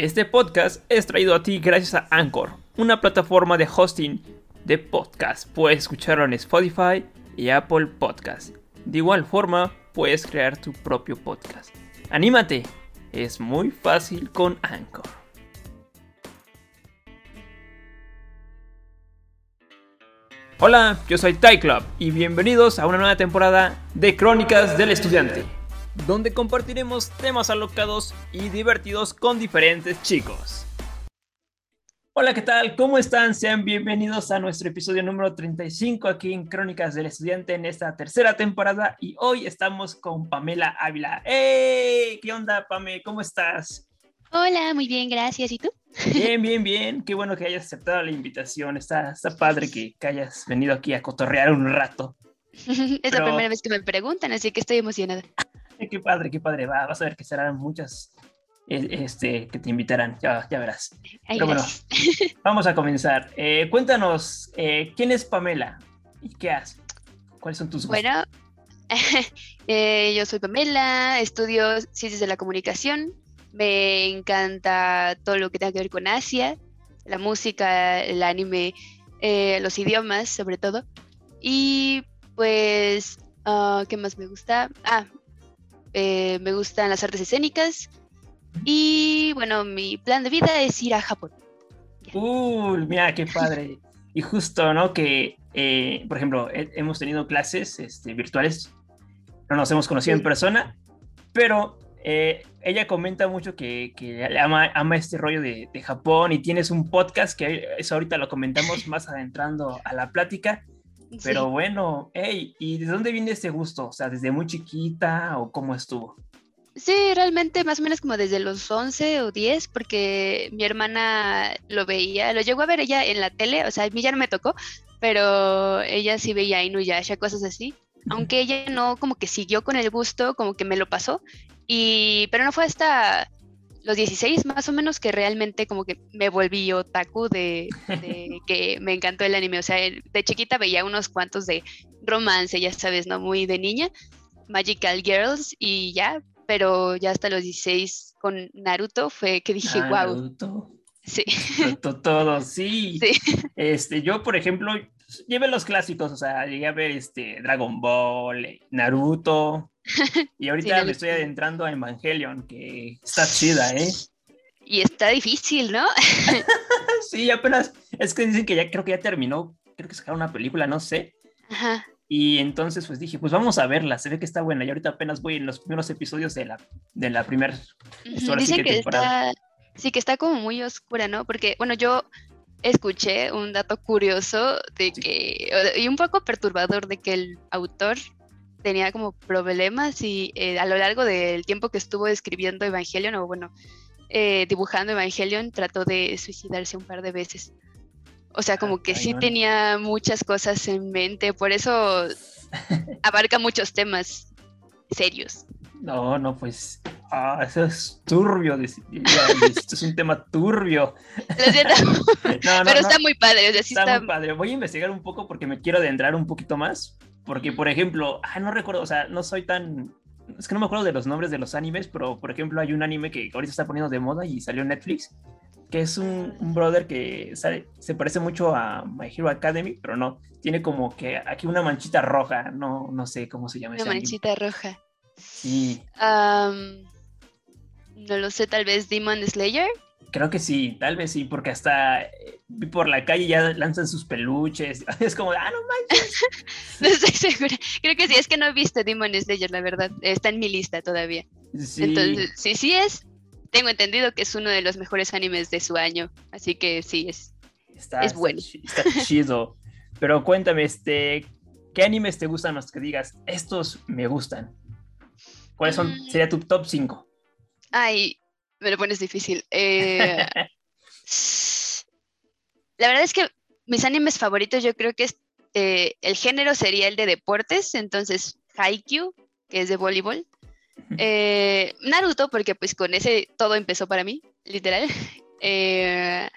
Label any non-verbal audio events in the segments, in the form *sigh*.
Este podcast es traído a ti gracias a Anchor, una plataforma de hosting de podcast. Puedes escucharlo en Spotify y Apple Podcast. De igual forma, puedes crear tu propio podcast. ¡Anímate! Es muy fácil con Anchor. Hola, yo soy Ty Club y bienvenidos a una nueva temporada de Crónicas del Estudiante, donde compartiremos temas alocados y divertidos con diferentes chicos. Hola, ¿qué tal? ¿Cómo están? Sean bienvenidos a nuestro episodio número 35 aquí en Crónicas del Estudiante en esta tercera temporada y hoy estamos con Pamela Ávila. ¡Hey! ¿Qué onda, Pame? ¿Cómo estás? Hola, muy bien, gracias. ¿Y tú? Bien, *laughs* bien, bien. Qué bueno que hayas aceptado la invitación. Está, está padre que, que hayas venido aquí a cotorrear un rato. *laughs* es Pero- la primera vez que me preguntan, así que estoy emocionada. *laughs* Qué padre, qué padre. Va, vas a ver que serán muchas eh, este, que te invitarán. Ya, ya verás. Pero bueno, *laughs* vamos a comenzar. Eh, cuéntanos, eh, ¿quién es Pamela? ¿Y qué hace? ¿Cuáles son tus gustos? Bueno, *laughs* eh, yo soy Pamela, estudio ciencias de la comunicación. Me encanta todo lo que tenga que ver con Asia, la música, el anime, los idiomas, sobre todo. Y pues, ah, ¿qué más me gusta? Ah, eh, me gustan las artes escénicas. Y bueno, mi plan de vida es ir a Japón. Uy, mira, qué padre. *laughs* Y justo, ¿no? Que, eh, por ejemplo, he- hemos tenido clases este, virtuales, no nos hemos conocido en persona, pero eh, ella comenta mucho que, que ama, ama este rollo de, de Japón y tienes un podcast que eso ahorita lo comentamos *laughs* más adentrando a la plática. Pero Sí. bueno, hey, ¿y de dónde viene este gusto? O sea, ¿desde muy chiquita o cómo estuvo? Sí, realmente más o menos como desde los 11 o 10, porque mi hermana lo veía, lo llegó a ver ella en la tele, o sea, a mí ya no me tocó, pero ella sí veía Inuyasha, cosas así, aunque ella no como que siguió con el gusto, como que me lo pasó, y pero no fue hasta los 16 más o menos que realmente como que me volví otaku de, de *laughs* que me encantó el anime, o sea, de chiquita veía unos cuantos de romance, ya sabes, ¿no? Muy de niña. Magical Girls y ya, pero ya hasta los 16 con Naruto fue que dije, Ah, wow, Naruto, sí, Naruto, todo, sí. sí, Este, yo, por ejemplo, llevé los clásicos, o sea, llegué a ver este, Dragon Ball, Naruto, y *laughs* ahorita me estoy adentrando a Evangelion, que está chida, ¿eh? y está difícil, ¿no? *laughs* *laughs* Sí, apenas, es que dicen que ya creo que ya terminó, creo que sacaron una película, no sé, Ajá, y entonces pues dije, pues vamos a verla, se ve que está buena, y ahorita apenas voy en los primeros episodios de la, de la primera, ahora sí Dicen que temporada. está, sí, que está como muy oscura, ¿no? Porque, bueno, yo escuché un dato curioso de Sí. que, y un poco perturbador de que el autor tenía como problemas y eh, a lo largo del tiempo que estuvo escribiendo Evangelion, o bueno, eh, dibujando Evangelion, trató de suicidarse un par de veces. O sea, Ah, como que sí tenía muchas cosas en mente, por eso *laughs* abarca muchos temas serios. No, no, pues, ah, eso es turbio, esto es un tema turbio. Lo siento, *laughs* No, no, pero no. está muy padre, o sea, sí Está, está, muy padre. Voy a investigar un poco porque me quiero adentrar un poquito más. Porque, por ejemplo, ah, no recuerdo, o sea, no soy tan. Es que no me acuerdo de los nombres de los animes, pero por ejemplo, hay un anime que ahorita está poniendo de moda y salió en Netflix, que es un, un brother que sale- se parece mucho a My Hero Academy, pero no. Tiene como que aquí una manchita roja, no, no sé cómo se llama una ese anime. manchita roja. Sí, Am, no lo sé, tal vez Demon Slayer. Creo que sí, tal vez sí, porque hasta eh, vi por la calle ya lanzan sus peluches. *laughs* Es como, ah, no manches. *laughs* No estoy segura. Creo que sí, es que no he visto Demon Slayer, la verdad. Está en mi lista todavía. Sí. Entonces, sí, sí es. Tengo entendido que es uno de los mejores animes de su año. Así que sí, es. Está, Es bueno. Está, chido. Pero cuéntame, este, ¿qué animes te gustan más que digas? Estos me gustan. ¿Cuáles son? Mm. Sería tu top 5. Ay, me lo pones difícil. Eh, *laughs* la verdad es que mis animes favoritos, yo creo que es, eh, el género sería el de deportes. Entonces, Haikyuu, que es de voleibol. Eh, Naruto, porque pues con ese todo empezó para mí, literal. *laughs* Eh,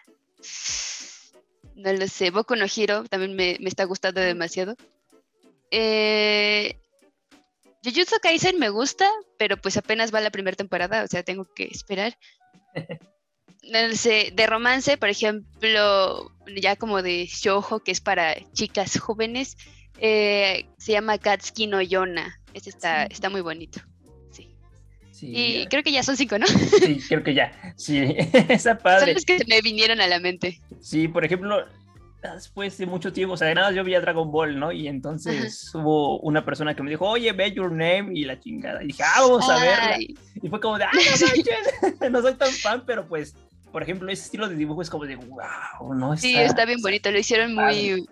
no lo sé, Boku no Hero también me, me está gustando demasiado. Eh, Jujutsu Kaisen me gusta, pero pues apenas va la primera temporada, o sea, tengo que esperar. *laughs* de romance, por ejemplo, ya como de shoujo, que es para chicas jóvenes, eh, se llama Katsuki no Yona. Este está, está muy bonito. Sí. y creo que ya son cinco, ¿no? Sí, creo que ya. Sí, *laughs* esa padre. Son los que me vinieron a la mente. Sí, por ejemplo, después de mucho tiempo, o sea, de nada yo vi a Dragon Ball, ¿no? Y entonces hubo una persona que me dijo, oye, ve Your Name y la chingada. Y dije, ah, vamos a verla. Y fue como de, ah, no, *laughs* *laughs* no soy tan fan, pero pues por ejemplo, ese estilo de dibujo es como de wow, ¿no? sí, está bien bonito, lo hicieron muy,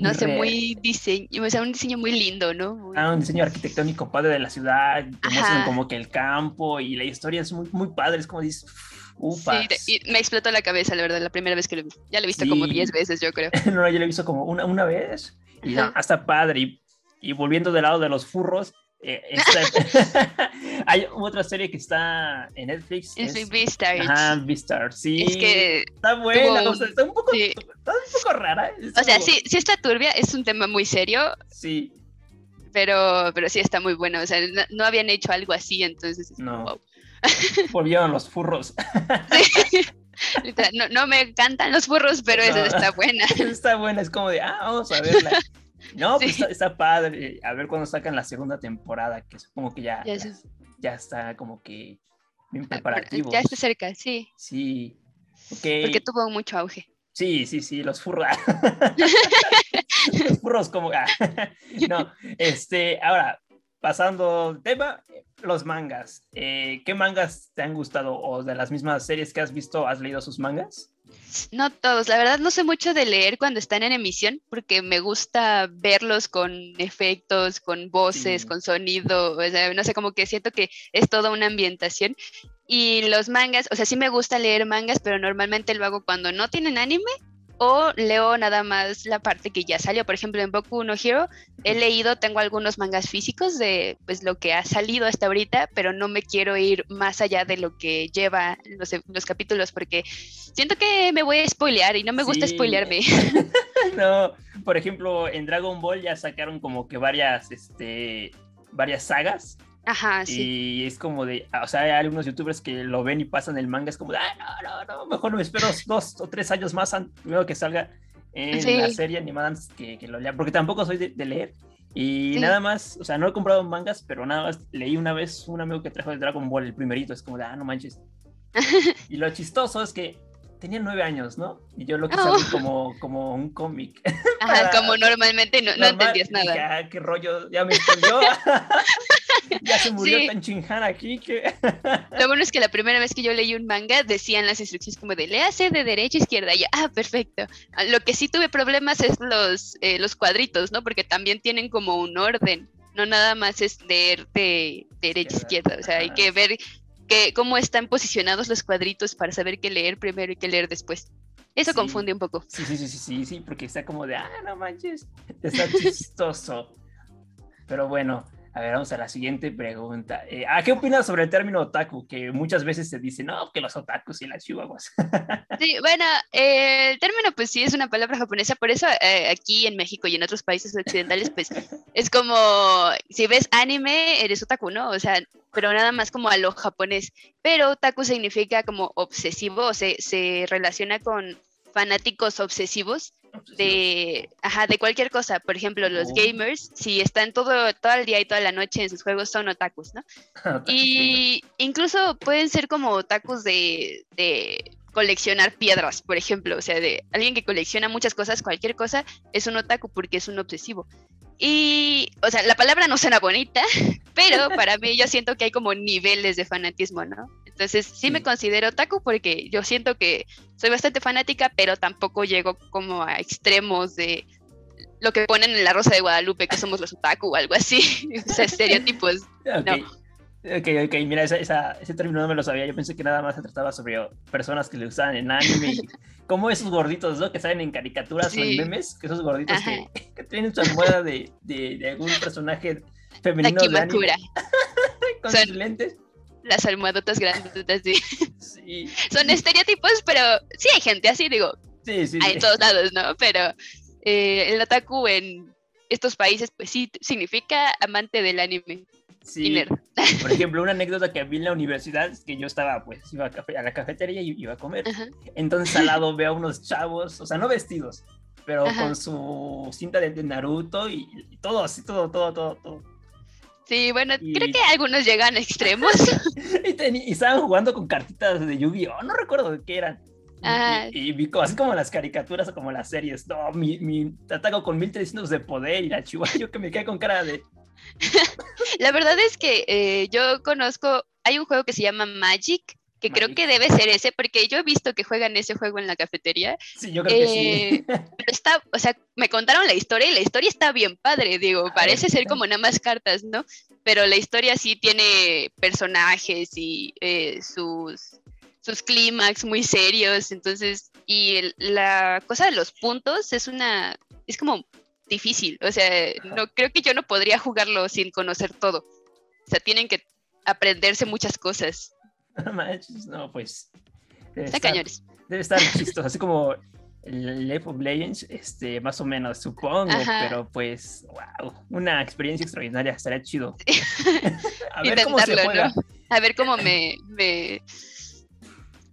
no sé, muy diseño, o sea, un diseño muy lindo, ¿no? Ah, un diseño arquitectónico padre de la ciudad, muestran como que el campo y la historia es muy, muy padre, es como dices, ufa. Sí, y me explotó la cabeza, la verdad, la primera vez que lo vi. Ya lo he visto como 10 veces, yo creo. *laughs* no, yo lo he visto como una, una vez y hasta padre. Y, y volviendo del lado de los furros, eh, *laughs* *laughs* hay otra serie que está en Netflix. Es, es Beastars. Ajá, Beastars, sí. Es que está buena, o sea, está un poco, está un poco rara. o sea, sí, sí está turbia, es un tema muy serio. Sí. Pero, pero sí está muy bueno, o sea, no, habían hecho algo así, entonces. No. Volvieron los furros. *laughs* sí. No, no, me encantan los furros, pero esa está buena. *laughs* Está buena, es como de, ah, vamos a verla. No, *laughs* pues está, padre. A ver cuando sacan la segunda temporada, que supongo que ya, ya, está como que bien ah, preparativo. Ya está cerca, sí. Sí. Porque tuvo mucho auge. Sí, sí, sí, los furros. los furros como... Ah, no, este, ahora, pasando tema, los mangas. Eh, ¿Qué mangas te han gustado o de las mismas series que has visto, has leído sus mangas? No todos, la verdad no sé mucho de leer cuando están en emisión porque me gusta verlos con efectos, con voces, con sonido, o sea, no sé, como que siento que es toda una ambientación. Y los mangas, o sea, sí me gusta leer mangas, pero normalmente lo hago cuando no tienen anime o leo nada más la parte que ya salió. Por ejemplo, en Boku no Hero he leído, tengo algunos mangas físicos de pues lo que ha salido hasta ahorita, pero no me quiero ir más allá de lo que lleva los, los capítulos porque siento que me voy a spoilear y no me gusta spoilearme. *laughs* no, *laughs* por ejemplo, en Dragon Ball ya sacaron como que varias, este, varias sagas Ajá, sí. Y es como de, o sea, hay algunos youtubers que lo ven y pasan el manga, es como de, no, no, no, mejor me espero dos o tres años más primero que salga en la serie animada antes que, que, lo lea, porque tampoco soy de, leer. Y nada más, o sea, no he comprado mangas, pero nada más leí una vez un amigo que trajo el Dragon Ball, el primerito, es como de, ah, no manches. *laughs* y lo chistoso es que tenía nueve años, ¿no? Y yo lo quise oh. *laughs* como, como un cómic. *laughs* Ajá, como normalmente no, no entendías nada. Dije, ah, qué rollo, ya me escondió. *laughs* ya se murió tan chinjana aquí que... Lo bueno es que la primera vez que yo leí un manga decían las instrucciones como de léase de derecha a izquierda. Y yo, ah, perfecto. Ah, lo que sí tuve problemas es los, eh, los cuadritos, ¿no? Porque también tienen como un orden. No nada más es leer de derecha a izquierda. O sea, hay que ver que, cómo están posicionados los cuadritos para saber qué leer primero y qué leer después. Eso confunde un poco. Sí, sí, sí, sí, sí, sí, porque está como de, ah, no manches, está chistoso. Pero bueno, a ver, vamos a la siguiente pregunta. Eh, ¿A qué opinas sobre el término otaku? Que muchas veces se dice, no, que los otakus y las chihuahuas. *laughs* Sí, bueno, eh, el término pues sí es una palabra japonesa, por eso eh, aquí en México y en otros países occidentales pues *laughs* es como, si ves anime, eres otaku, ¿no? O sea, pero nada más como a lo japonés. Pero otaku significa como obsesivo, o se, se relaciona con fanáticos obsesivos de, ajá, de cualquier cosa. Por ejemplo, los oh. gamers, si están todo, todo el día y toda la noche en sus juegos, son otakus, ¿no? *laughs* y incluso pueden ser como otakus de, de coleccionar piedras, por ejemplo. O sea, de alguien que colecciona muchas cosas, cualquier cosa, es un otaku porque es un obsesivo. Y, o sea, la palabra no suena bonita, *laughs* pero para mí yo siento que hay como niveles de fanatismo, ¿no? Entonces sí, me considero otaku porque yo siento que soy bastante fanática, pero tampoco llego como a extremos de lo que ponen en la Rosa de Guadalupe, que somos los otaku o algo así, *laughs* o sea, estereotipos. *laughs* Okay. No. Ok, ok, mira, ese término no me lo sabía. Yo pensé que nada más se trataba sobre personas que le usaban en anime, *laughs* como esos gorditos, ¿no? Que salen en caricaturas o en memes, que esos gorditos que, tienen su almohada de, de, algún personaje femenino de anime. con sus lentes. Las almohadotas grandes, sí. *laughs* sí. Son estereotipos, pero sí hay gente así, digo. Sí, sí. Hay en todos lados, ¿no? Pero eh, el otaku en estos países, pues sí, significa amante del anime. Sí, *laughs* por ejemplo, una anécdota que vi en la universidad es que yo estaba, pues, iba a, la cafetería y iba a comer. Entonces al *laughs* lado veo a unos chavos, o sea, no vestidos, pero con su cinta de, Naruto y, todo así, todo, todo, todo, todo. Sí, bueno, creo que algunos llegan extremos. *laughs* y, estaban jugando con cartitas de Yu-Gi-Oh! No recuerdo de qué eran. Y, vi así como las caricaturas o como las series. No, mi, mi ataco con 1300 de poder y la chihuahua, yo que me quedé con cara de. *laughs* la verdad es que eh, yo conozco. Hay un juego que se llama Magic, que creo que debe ser ese, porque yo he visto que juegan ese juego en la cafetería. Sí, yo creo que sí. Eh, *laughs* pero está, o sea, me contaron la historia y la historia está bien padre, digo, parece ser como nada más cartas, ¿no? Pero la historia sí tiene personajes y eh, sus sus clímax muy serios, entonces, y la cosa de los puntos es una, es como difícil, o sea, no creo que yo no podría jugarlo sin conocer todo, o sea, tienen que aprenderse muchas cosas. *laughs* no, pues... Está estar, cañones. Debe estar chistoso, así como el League of Legends, este, más o menos, supongo, pero pues, wow, una experiencia extraordinaria, estaría chido. *laughs* *laughs* a ver cómo se juega. A ver cómo me, me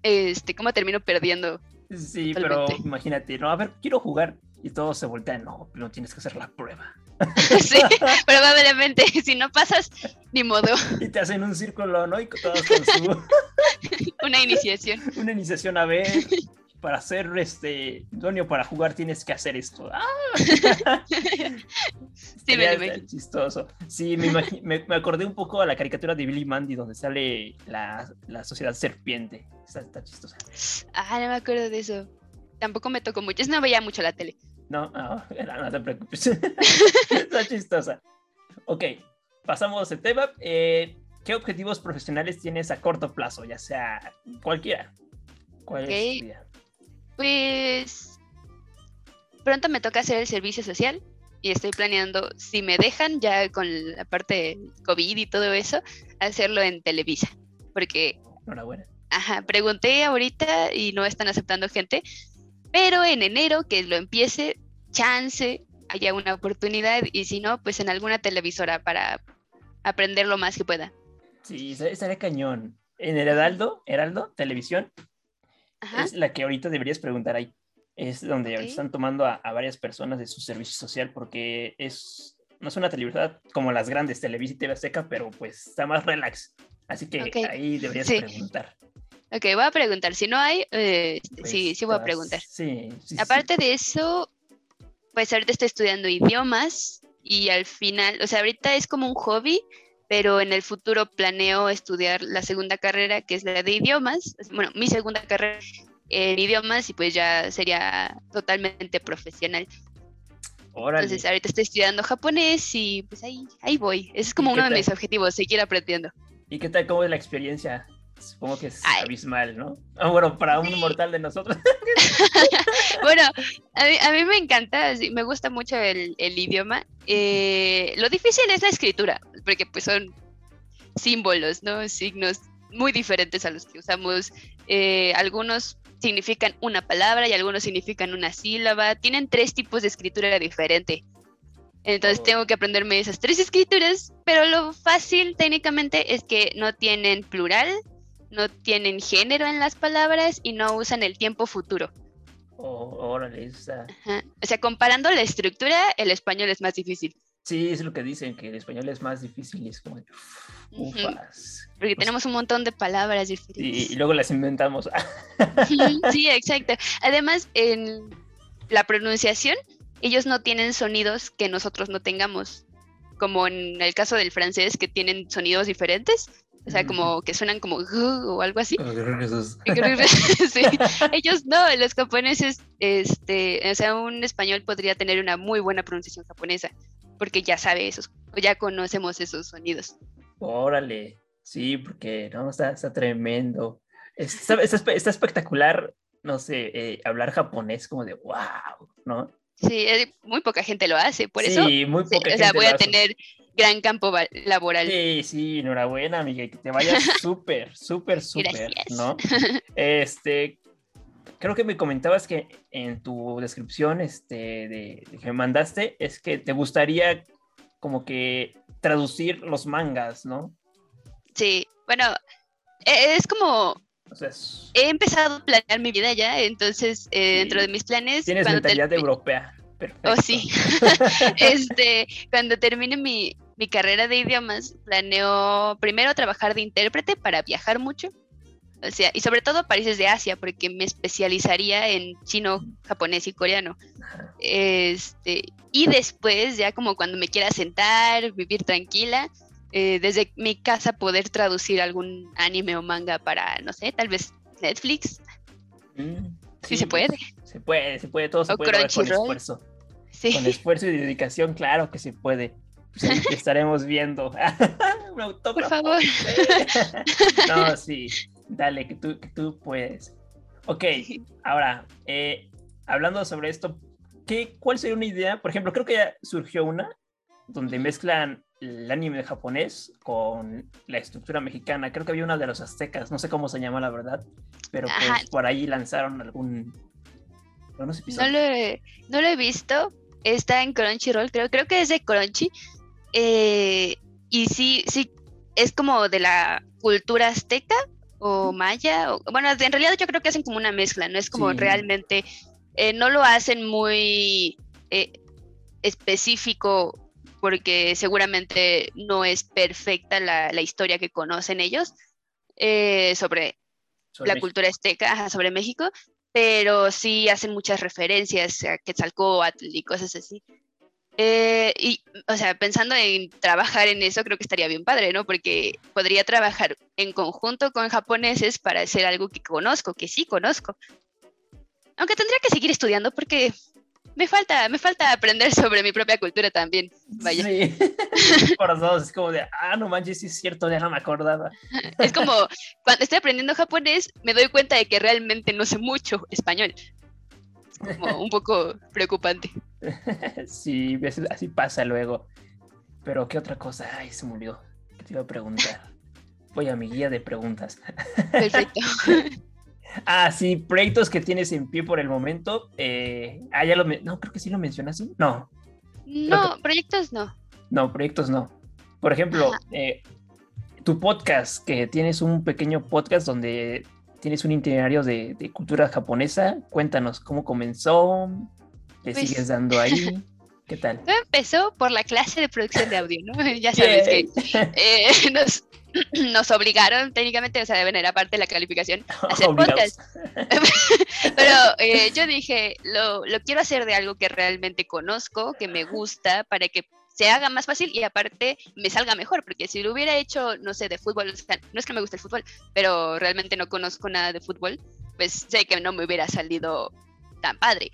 este, cómo termino perdiendo. Sí, pero imagínate, no, a ver, quiero jugar y todos se voltean, no, no tienes que hacer la prueba. *laughs* sí, probablemente, *laughs* si no pasas, ni modo. Y te hacen un círculo, ¿no? Y todos con su... *laughs* Una iniciación. Una iniciación, a ver, para ser este idóneo para jugar tienes que hacer esto. ¡Ah! sí, me, chistoso. Sí, me, me, acordé un poco a la caricatura de Billy Mandy donde sale la, la sociedad serpiente. Está, chistosa. Ah, no me acuerdo de eso. Tampoco me tocó mucho. Es no veía mucho la tele. No, *laughs* no, no, te preocupes. *laughs* está chistosa. Ok, pasamos al tema. Eh, ¿Qué objetivos profesionales tienes a corto plazo? Ya sea cualquiera. ¿Cuál es pues pronto me toca hacer el servicio social y estoy planeando, si me dejan ya con la parte de COVID y todo eso, hacerlo en Televisa. Porque... Enhorabuena. Ajá, pregunté ahorita y no están aceptando gente, pero en enero que lo empiece, chance, haya una oportunidad y si no, pues en alguna televisora para aprender lo más que pueda. Sí, estaría cañón. En el Heraldo, Heraldo, televisión, es la que ahorita deberías preguntar ahí. Es donde están tomando a, varias personas de su servicio social porque es, no es una televisión como las grandes, Televisa y TV Azteca, pero pues está más relax. Así que ahí deberías preguntar. Ok, voy a preguntar. Si no hay, eh, pues sí, sí voy a preguntar. Sí, Aparte de eso, pues ahorita estoy estudiando idiomas y al final, o sea, ahorita es como un hobby, pero en el futuro planeo estudiar la segunda carrera, que es la de idiomas, bueno, mi segunda carrera en idiomas y pues ya sería totalmente profesional. Entonces ahorita estoy estudiando japonés y pues ahí, ahí voy. Ese es como uno de mis objetivos, seguir aprendiendo. ¿Y qué tal, cómo es la experiencia? Supongo que es abismal, ¿no? Ah, bueno, para un mortal de nosotros. *laughs* bueno, a mí, me encanta, me gusta mucho el, idioma. Eh, lo difícil es la escritura, porque pues son símbolos, ¿no? Signos muy diferentes a los que usamos. Eh, algunos significan una palabra y algunos significan una sílaba. Tienen tres tipos de escritura diferente. Entonces oh. tengo que aprenderme esas tres escrituras, pero lo fácil técnicamente es que no tienen plural, no tienen género en las palabras y no usan el tiempo futuro. Oh, órale, O sea, comparando la estructura, el español es más difícil. Sí, es lo que dicen, que el español es más difícil y es como, ufas. Porque pues tenemos un montón de palabras diferentes. y luego las inventamos. *laughs* sí, exacto. Además, en la pronunciación, ellos no tienen sonidos que nosotros no tengamos, como en el caso del francés, que tienen sonidos diferentes. O sea, como que suenan como o algo así. *laughs* *laughs* sí. Ellos no, los japoneses, este, o sea, un español podría tener una muy buena pronunciación japonesa, porque ya sabe esos, ya conocemos esos sonidos. Órale, sí, porque no, está, está tremendo. Está, está, espectacular, no sé, eh, hablar japonés como de wow, ¿no? Sí, muy poca gente lo hace, por eso. Sí, muy poca O sea, voy a tener gran campo laboral. Sí, sí, enhorabuena, Miguel, que te vayas *laughs* súper, súper, súper, ¿no? *laughs* Este, creo que me comentabas que en tu descripción este, de, que me mandaste es que te gustaría como que traducir los mangas, ¿no? Sí, bueno, e, es como he empezado a planear mi vida ya, entonces eh, dentro de mis planes. Tienes mentalidad europea. Perfecto. Oh, sí. *laughs* este, cuando termine mi, mi carrera de idiomas, planeo primero trabajar de intérprete para viajar mucho. O sea, y sobre todo países de Asia, porque me especializaría en chino, japonés y coreano. Este, y después, ya como cuando me quiera sentar, vivir tranquila, eh, desde mi casa poder traducir algún anime o manga para, no sé, tal vez Netflix. Mm, sí, se puede. Se puede, se puede, todo se puede con esfuerzo. Con esfuerzo y dedicación, claro que se puede. *laughs* Estaremos viendo. *laughs* Por favor. *laughs* no, sí, dale, que tú, que tú puedes. Ok, ahora, eh, hablando sobre esto, ¿qué, ¿cuál sería una idea? Por ejemplo, creo que ya surgió una donde mezclan el anime japonés con la estructura mexicana. Creo que había una de los aztecas, no sé cómo se llama la verdad, pero pues por ahí lanzaron algún... No lo, he, no lo he visto, está en Crunchyroll, creo, creo que es de Crunchy. Eh, y sí, sí, es como de la cultura azteca o maya. O, bueno, en realidad yo creo que hacen como una mezcla, no es como realmente, eh, no lo hacen muy eh, específico porque seguramente no es perfecta la, historia que conocen ellos sobre, la cultura azteca, sobre México, pero sí hacen muchas referencias a Quetzalcóatl y cosas así. Eh, y, o sea, pensando en trabajar en eso, creo que estaría bien padre, ¿no? Porque podría trabajar en conjunto con japoneses para hacer algo que conozco, que sí conozco. Aunque tendría que seguir estudiando porque me falta, me falta aprender *laughs* sobre mi propia cultura también. Vaya. Sí. *laughs* Por dos, es como de, ah, no manches, sí es cierto, ya no me acordaba. Es como, cuando estoy aprendiendo japonés, me doy cuenta de que realmente no sé mucho español. Es como un poco preocupante. *laughs* Sí, así pasa luego. Pero, ¿qué otra cosa? Ay, se murió. ¿Qué te iba a preguntar? Voy a mi guía de preguntas. Perfecto. *laughs* Ah, sí, proyectos que tienes en pie por el momento. Eh, ah, ya lo. No, creo que sí lo mencionas. No. No, proyectos no. No, proyectos no. Por ejemplo, eh, tu podcast, que tienes un pequeño podcast donde tienes un itinerario de, cultura japonesa. Cuéntanos cómo comenzó, ¿Qué pues sigues dando ahí. ¿Qué *laughs* tal? Todo empezó por la clase de producción de audio, ¿no? *laughs* Ya sabes que eh, *laughs* nos, *clears throat* nos obligaron técnicamente, o sea, deben era parte de la calificación, a hacer podcast. Pero eh, yo dije, lo, lo quiero hacer de algo que realmente conozco, que me gusta, para que se haga más fácil y aparte me salga mejor, porque si lo hubiera hecho, no sé, de fútbol, no es que me guste el fútbol, pero realmente no conozco nada de fútbol, pues sé que no me hubiera salido tan padre.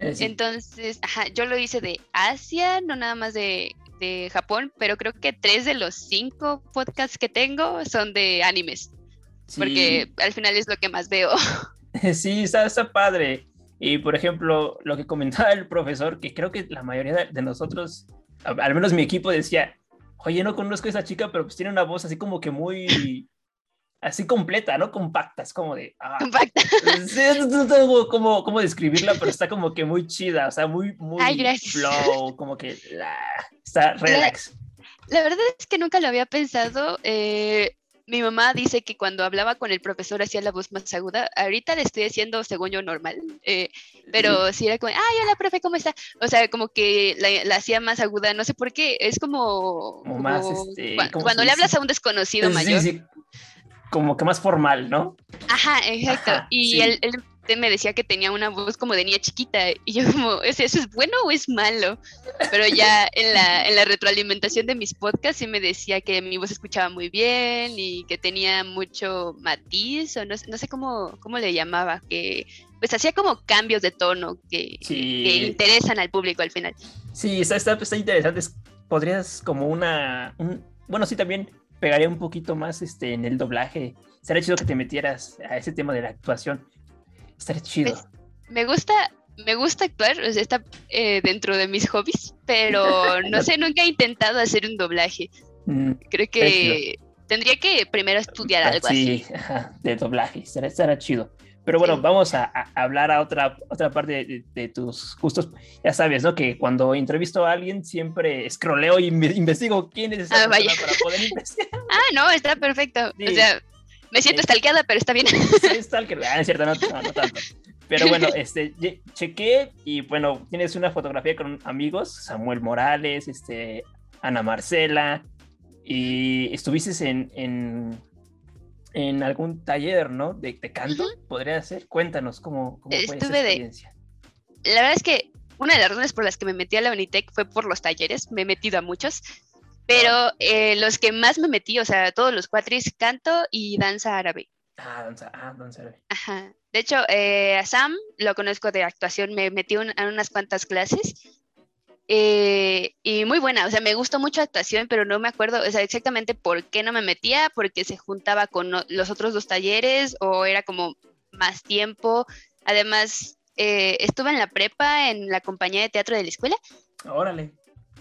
Eh, Entonces, ajá, yo lo hice de Asia, no nada más de, de Japón, pero creo que tres de los cinco podcasts que tengo son de animes. Porque al final es lo que más veo. *laughs* *laughs* Sí, está, está, padre. Y por ejemplo, lo que comentaba el profesor, que creo que la mayoría de nosotros, al menos mi equipo, decía, oye, no conozco a esa chica, pero pues tiene una voz así como que muy así completa, ¿no? Compacta, es como de... Ah, Compacta. *laughs* No tengo cómo, cómo, describirla, pero está como que muy chida, o sea, muy, muy flow, como que está relax. La, verdad es que nunca lo había pensado. Eh, mi mamá dice que cuando hablaba con el profesor hacía la voz más aguda. Ahorita le estoy haciendo según yo normal, eh, pero si era como, ay, hola, profe, ¿cómo está? O sea, como que la, hacía más aguda, no sé por qué, es como... como, más, este, cuando le hablas a un desconocido mayor. Sí, sí como que más formal, ¿no? Ajá, exacto. y me decía que tenía una voz como de niña chiquita. Y yo como, ¿eso es bueno o es malo? Pero ya en la, en la retroalimentación de mis podcasts sí me decía que mi voz escuchaba muy bien y que tenía mucho matiz, o no, no sé cómo, cómo le llamaba, que pues hacía como cambios de tono que, interesan al público al final. Sí, está, está, está interesante. Podrías como una... bueno, sí, también pegaría un poquito más este, en el doblaje. Estaría chido que te metieras a ese tema de la actuación. Estaría chido. Pues, me gusta, me gusta actuar, o sea, está eh, dentro de mis hobbies, pero *laughs* no sé, nunca he intentado hacer un doblaje. Mm, Creo que tendría que primero estudiar algo así. Sí, de doblaje, estará, chido. Pero bueno, vamos a, hablar a otra, otra parte de, tus gustos. Ya sabes, ¿no? Que cuando entrevisto a alguien siempre escroleo y investigo quién es esa ah, persona para poder *laughs* investigar. Ah, no, está perfecto. O sea, me siento estalqueada, pero está bien. Sí, *laughs* stalkeada, ah, es cierto, no, no, tanto. Pero bueno, *laughs* este, chequé y bueno, tienes una fotografía con amigos, Samuel Morales, este, Ana Marcela, y estuviste en, en en algún taller, ¿no? De, canto, podría ser. Cuéntanos cómo, cómo fue esa experiencia. La verdad es que una de las razones por las que me metí a la Unitec fue por los talleres. Me he metido a muchos, pero eh, los que más me metí, o sea, todos los cuatris, canto y danza árabe. Ah, danza, ah, danza árabe. Ajá. De hecho, eh, a Sam lo conozco de actuación, me metí en unas cuantas clases eh, y muy buena, o sea, me gustó mucho actuación, pero no me acuerdo o sea, exactamente por qué no me metía, porque se juntaba con los otros dos talleres o era como más tiempo. Además, eh, estuve en la prepa en la compañía de teatro de la escuela. Órale.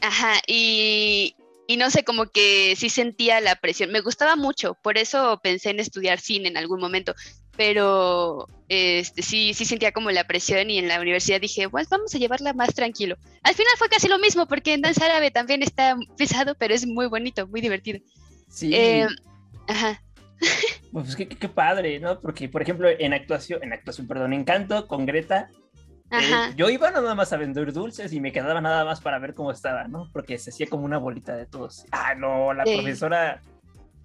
Ajá, y, y no sé, como que sí sentía la presión. Me gustaba mucho, por eso pensé en estudiar cine en algún momento, pero este, sí, sí sentía como la presión y en la universidad dije, pues vamos a llevarla más tranquilo. Al final fue casi lo mismo porque en danza árabe también está pesado, pero es muy bonito, muy divertido. Sí. Eh, ajá. Pues qué, qué, padre, ¿no? Porque, por ejemplo, en actuación, en actuación, perdón, en canto con Greta, eh, yo iba nada más a vender dulces y me quedaba nada más para ver cómo estaba, ¿no? Porque se hacía como una bolita de todos. Ah, no, la profesora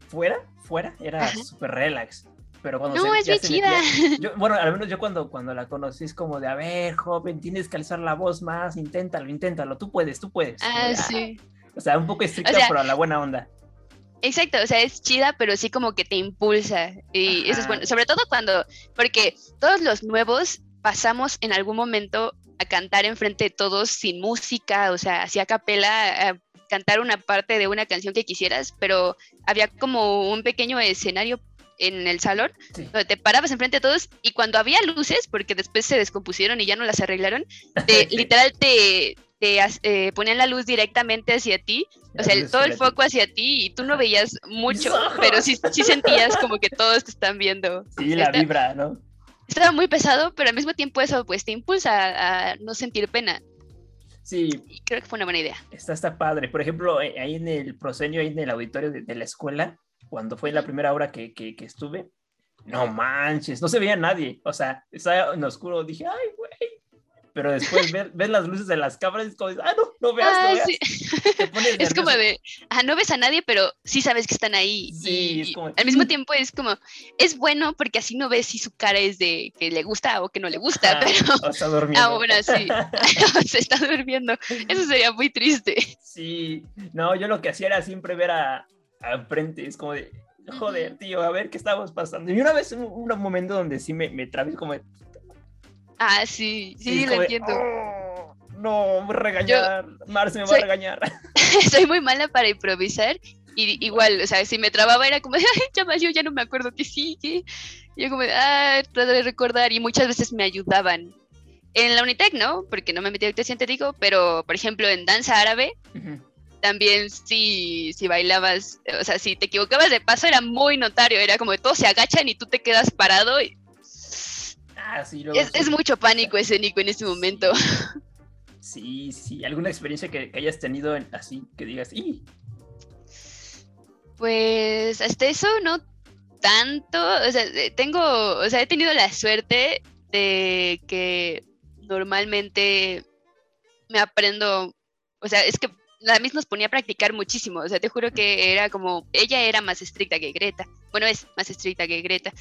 fuera, fuera, era súper relax. Pero cuando no, es bien chida. *laughs* bueno, al menos yo cuando, cuando la conocí es como de, a ver, joven, tienes que alzar la voz más, inténtalo, inténtalo, tú puedes, tú puedes. Ah, sí. O sea, un poco estricta, pero a la buena onda. Exacto, o sea, es chida, pero sí como que te impulsa. Y eso es bueno, sobre todo cuando, porque todos los nuevos pasamos en algún momento a cantar enfrente de todos sin música, o sea, hacía capela, a cantar una parte de una canción que quisieras, pero había como un pequeño escenario en el salón, donde te parabas enfrente de todos y cuando había luces, porque después se descompusieron y ya no las arreglaron, *laughs* literal te, te eh, ponían la luz directamente hacia ti, o sea, todo el foco hacia ti y tú no veías mucho, pero sí, sí sentías como que todos te están viendo. Sí, la vibra, ¿no? Estaba muy pesado, pero al mismo tiempo eso pues te impulsa a, no sentir pena. Sí. Y creo que fue una buena idea. Está, está padre. Por ejemplo, eh, ahí en el proscenio, ahí en el auditorio de, de la escuela, cuando fue la primera hora que, que, que, estuve, no manches, no se veía nadie. O sea, estaba en oscuro. Dije, ay, güey. Pero después ves, las luces de las cámaras y es como, ah, no, no veas, no veas. *laughs* *laughs* es como de, ah, no ves a nadie, pero sí sabes que están ahí. Sí, es como... Al mismo tiempo es como, es bueno porque así no ves si su cara es de que le gusta o que no le gusta, pero... O está durmiendo. Ah, bueno, sí. se está durmiendo. Eso sería muy triste. Sí. No, yo lo que hacía era siempre ver a, frente, es como de, joder, tío, a ver qué estamos pasando. Y una vez, un, un momento donde sí me, me trabé, como de... Ah, sí, sí, lo entiendo. Oh, no, regañar, Marce me va a regañar. *laughs* *laughs* soy muy mala para improvisar y igual, o sea, si me trababa era como de, ay, ya yo ya no me acuerdo qué sigue. Y yo como de, ah, trato de recordar y muchas veces me ayudaban. En la Unitec, ¿no? Porque no me metí a actuación, te digo, pero por ejemplo en danza árabe, también si, si bailabas, o sea, si te equivocabas de paso era muy notario, era como que todos se agachan y tú te quedas parado. Ah, sí, es, es, mucho pánico escénico en este momento. Sí, *laughs* sí, ¿alguna experiencia que, hayas tenido así, que digas, ¡y! Pues hasta eso no tanto, o sea, tengo, o sea, he tenido la suerte de que normalmente me aprendo, o sea, es que la misma nos ponía a practicar muchísimo. O sea, te juro que era como, ella era más estricta que Greta. Bueno, es más estricta que Greta.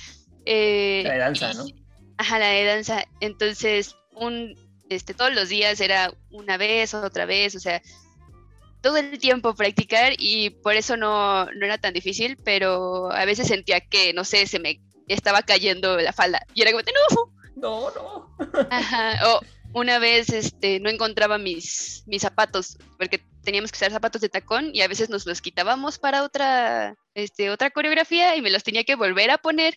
Eh, la de danza, ¿no? Ajá, la de danza. Entonces, un, este, todos los días era una vez, otra vez, o sea, todo el tiempo practicar y por eso no, no era tan difícil, pero a veces sentía que, no sé, se me estaba cayendo la falda. Y era como, no, no, no. Ajá, o una vez este, no encontraba mis, mis zapatos, porque teníamos que usar zapatos de tacón y a veces nos los quitábamos para otra, este, otra coreografía y me los tenía que volver a poner.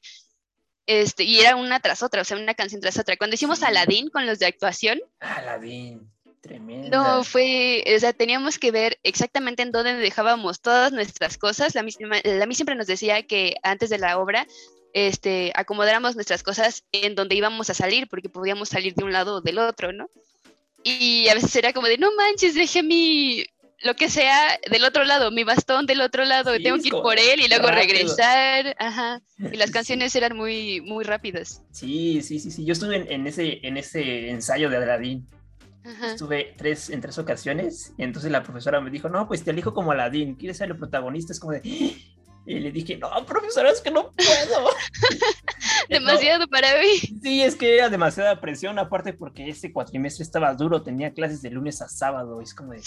Este, y era una tras otra, o sea, una canción tras otra. Cuando hicimos Aladdin con los de actuación. Aladdin, tremendo. No, fue, o sea, teníamos que ver exactamente en dónde dejábamos todas nuestras cosas. La, misma, la mí siempre nos decía que antes de la obra este, acomodáramos nuestras cosas en donde íbamos a salir, porque podíamos salir de un lado o del otro, ¿no? Y a veces era como de, no manches, dejé mi, lo que sea del otro lado, mi bastón del otro lado, tengo que ir por él y luego regresar. Ajá. *laughs* Y las canciones eran muy, muy rápidas. Sí, sí, sí, sí. Yo estuve en, ese, en ese ensayo de Aladín. Estuve tres, en tres ocasiones y entonces la profesora me dijo, no, pues te elijo como Aladín, ¿quieres ser el protagonista? Es como de... Y le dije, no, profesora, es que no puedo. *laughs* Demasiado para mí. Sí, es que era demasiada presión, aparte porque ese cuatrimestre estaba duro, tenía clases de lunes a sábado, es como de...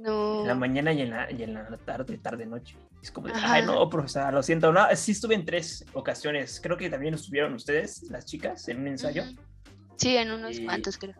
No. En la mañana y en la, y en la tarde, tarde, noche. Es como de, ay, no, profesora, lo siento. No, sí estuve en tres ocasiones. Creo que también estuvieron ustedes, las chicas, en un ensayo. Sí, en unos cuantos, creo.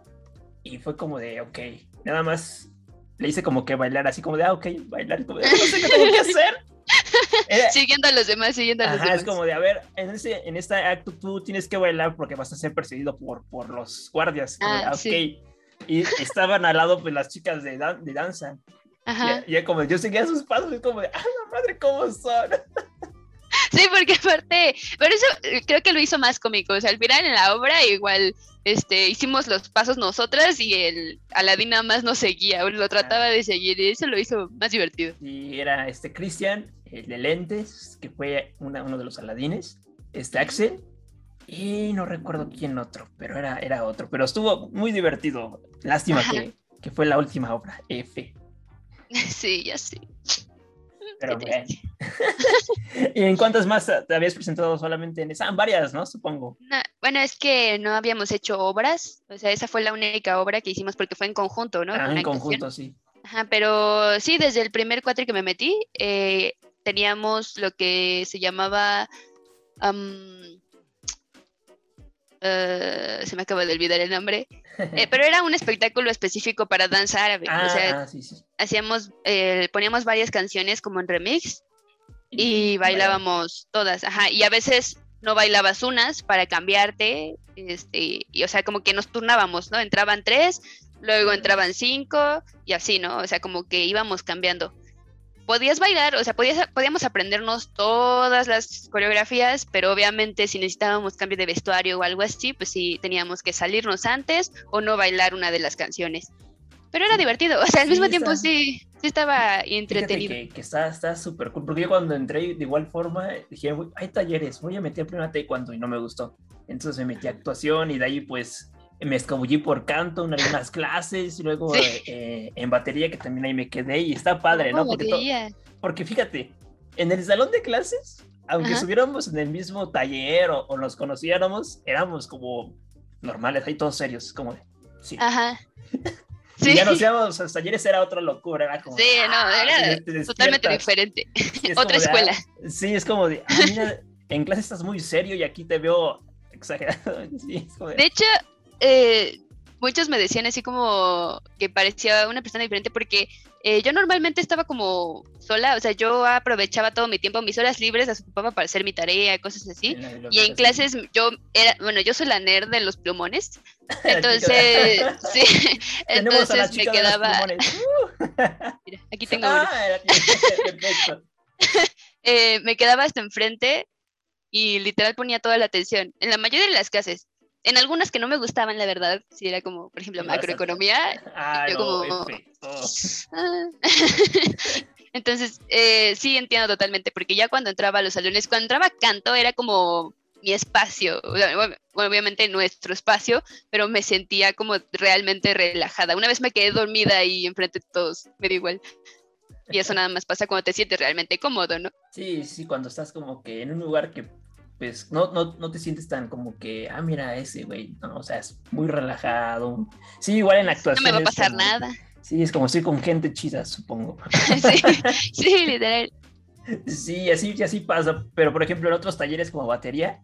Y fue como de, ok, nada más le hice como que bailar, así como de, ah, ok, bailar, como de, no sé qué tengo que hacer. *laughs* siguiendo a los demás, siguiendo a los demás. Es como de, a ver, en, ese, en este acto tú tienes que bailar porque vas a ser perseguido por, por los guardias. ah, ok. Y estaban al lado pues las chicas de, de danza. Ajá. Y, como yo seguía sus pasos y como de, ¡ay, la madre, cómo son! *laughs* Sí, porque aparte, pero eso eh, creo que lo hizo más cómico. O sea, al final en la obra igual este, hicimos los pasos nosotras y el Aladín nada más nos seguía, lo trataba de seguir y eso lo hizo más divertido. Y era este Cristian, el de lentes, que fue uno de los Aladines, este Axel, y no recuerdo quién otro, pero era, era otro, pero estuvo muy divertido. Lástima que, que, fue la última obra, F. *laughs* Sí, ya sí. Pero bueno. *laughs* ¿Y en cuántas más te habías presentado solamente en esa? Ah, varias, ¿no? Supongo. bueno, es que no habíamos hecho obras, o sea, esa fue la única obra que hicimos porque fue en conjunto, ¿no? Ah, en conjunto, sí. Ajá, pero sí, desde el primer cuatri que me metí, eh, teníamos lo que se llamaba... Eh, se me acaba de olvidar el nombre, *laughs* eh, pero era un espectáculo específico para danza árabe. o sea, ah, hacíamos, eh, poníamos varias canciones como en remix y bailábamos todas, ajá, y a veces no bailabas unas para cambiarte, este, y o sea, como que nos turnábamos, ¿no? Entraban tres, luego entraban cinco y así, ¿no? O sea, como que íbamos cambiando podías bailar, o sea, podías, podíamos aprendernos todas las coreografías, pero obviamente si necesitábamos cambio de vestuario o algo así, pues sí teníamos que salirnos antes o no bailar una de las canciones. Pero era divertido, o sea, al mismo tiempo sí, sí estaba entretenido. Que, que, está súper cool, porque yo cuando entré de igual forma dije, hay talleres, voy a meter primero taekwondo y no me gustó. Entonces me metí a actuación y de ahí pues me escabullí por canto en algunas clases y luego eh, en batería que también ahí me quedé y está padre, ¿no? Porque, porque, fíjate, en el salón de clases, aunque estuviéramos en el mismo taller o, nos conociéramos, éramos como normales, ahí todos serios, como de, sí. Ajá. *laughs* Sí. ya nos íbamos los talleres, era otra locura, era como... Sí, no, ah, era totalmente diferente. *laughs* Otra escuela. Ah, sí, es como de, ah, mira, en clase estás muy serio y aquí te veo exagerado. *laughs* de... de hecho, eh, muchos me decían así como que parecía una persona diferente porque eh, yo normalmente estaba como sola, o sea, yo aprovechaba todo mi tiempo, mis horas libres las ocupaba para hacer mi tarea, cosas así. Y en clases yo era, bueno, yo soy la nerd de los plumones, *laughs* entonces, *laughs* sí, *laughs* entonces me quedaba... Mira, aquí tengo ah, eh, me quedaba hasta enfrente y literal ponía toda la atención en la mayoría de las clases en algunas que no me gustaban, la verdad, si era como, por ejemplo, macroeconomía. Ah, yo como... Ah. *laughs* Entonces, eh, sí entiendo totalmente, porque ya cuando entraba a los salones, cuando entraba canto, era como mi espacio, obviamente nuestro espacio, pero me sentía como realmente relajada. Una vez me quedé dormida ahí enfrente de todos, me dio igual. Y eso nada más pasa cuando te sientes realmente cómodo, ¿no? Sí, sí, cuando estás como que en un lugar que pues no, no, no te sientes tan como que, ah, mira ese güey, no, o sea, es muy relajado. Sí, igual en la actuación. No me va a pasar nada. Sí, es como estoy con gente chida, supongo. *laughs* sí, sí, literal. Sí, así, así pasa, pero por ejemplo en otros talleres como batería,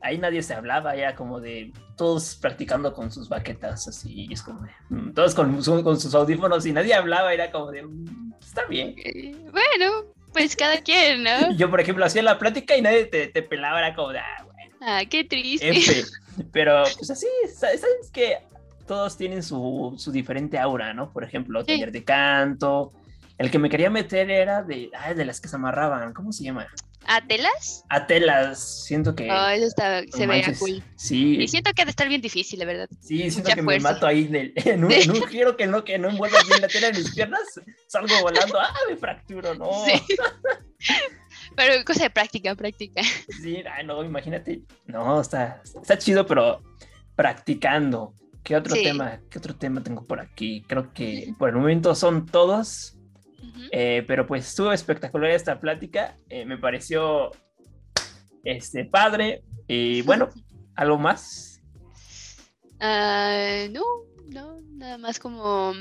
ahí nadie se hablaba, ya como de todos practicando con sus baquetas, así, es como de, mm, todos con, con sus audífonos y nadie hablaba, era como de, mm, está bien. Bueno, pues cada quien, ¿no? *laughs* Yo, por ejemplo, hacía la plática y nadie te, te pelaba, era como ah, bueno. Ah, qué triste. *laughs* Pero, pues así, ¿sabes que todos tienen su, su diferente aura, ¿no? Por ejemplo, taller de canto. El que me quería meter era de, ay, de las que se amarraban, ¿cómo se llama? ¿A telas? A telas, siento que... Oh, eso está, se ve cool. Sí. Y siento que ha de estar bien difícil, la verdad. Sí, siento que me mato ahí *laughs* en, un, en, un, giro que no, que no envuelva bien la tela en mis piernas, salgo volando, ¡ah, me fracturo! No. Sí. *laughs* Pero cosa de práctica, práctica. Sí, no, imagínate. No, está, está chido, pero practicando. ¿Qué otro tema? ¿Qué otro tema tengo por aquí? Creo que por el momento son todos. Eh, pero pues estuvo espectacular esta plática. Eh, me pareció este padre. Y *laughs* bueno, ¿algo más? Ah, no, no, nada más como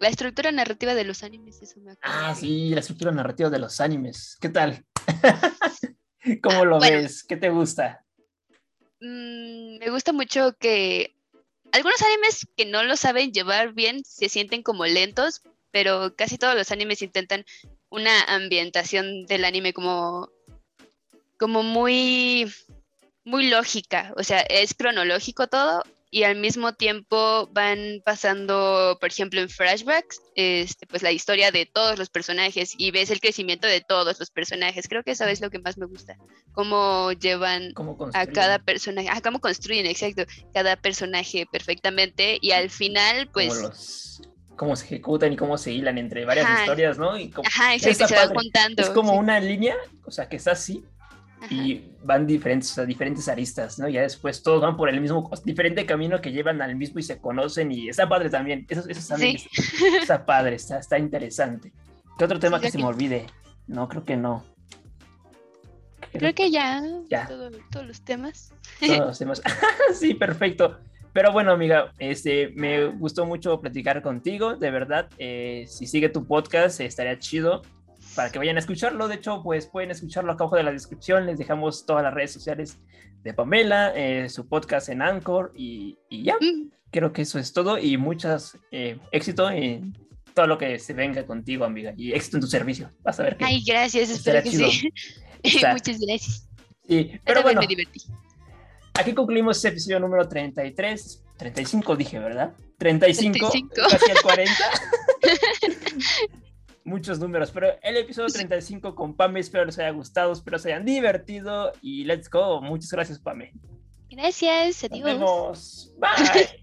la estructura narrativa de los animes, eso me Ah, sí, la estructura narrativa de los animes. ¿Qué tal? *laughs* ¿Cómo lo ves? ¿Qué te gusta? Mm, me gusta mucho que algunos animes que no lo saben llevar bien se sienten como lentos, pero casi todos los animes intentan una ambientación del anime como, como muy, muy lógica. O sea, es cronológico todo y al mismo tiempo van pasando, por ejemplo, en flashbacks, este, pues la historia de todos los personajes y ves el crecimiento de todos los personajes. Creo que eso es lo que más me gusta, cómo llevan a cada personaje, ah, cómo construyen, exacto, cada personaje perfectamente y al final, pues... cómo se ejecutan y cómo se hilan entre varias historias, ¿no? Y Ajá, exacto, se van juntando. Es como una línea, o sea, que está así, y van diferentes, a diferentes aristas, ¿no? Ya después todos van por el mismo, diferente camino que llevan al mismo y se conocen y está padre también, eso, eso también está, padre, está, está interesante. ¿Qué otro tema que se me olvide? No, creo que no. Creo, que ya, ya. todos los temas. Todos los temas. *laughs* sí, perfecto. Pero bueno, amiga, este, me gustó mucho platicar contigo, de verdad. Eh, si sigue tu podcast, estaría chido para que vayan a escucharlo. De hecho, pues pueden escucharlo acá abajo de la descripción. Les dejamos todas las redes sociales de Pamela, eh, su podcast en Anchor y, ya. Mm. Creo que eso es todo y muchas eh, éxito en todo lo que se venga contigo, amiga, y éxito en tu servicio. Vas a ver que. Ay, gracias, espero que sí. *laughs* Muchas gracias. Sí, pero bueno. Me divertí. Aquí concluimos este episodio número 33. 35 dije, ¿verdad? 35, 35. casi el 40. *laughs* muchos números, pero el episodio 35 con Pame, espero les haya gustado, espero se hayan divertido y let's go. Muchas gracias, Pame. Gracias, adiós. Nos vemos. Bye.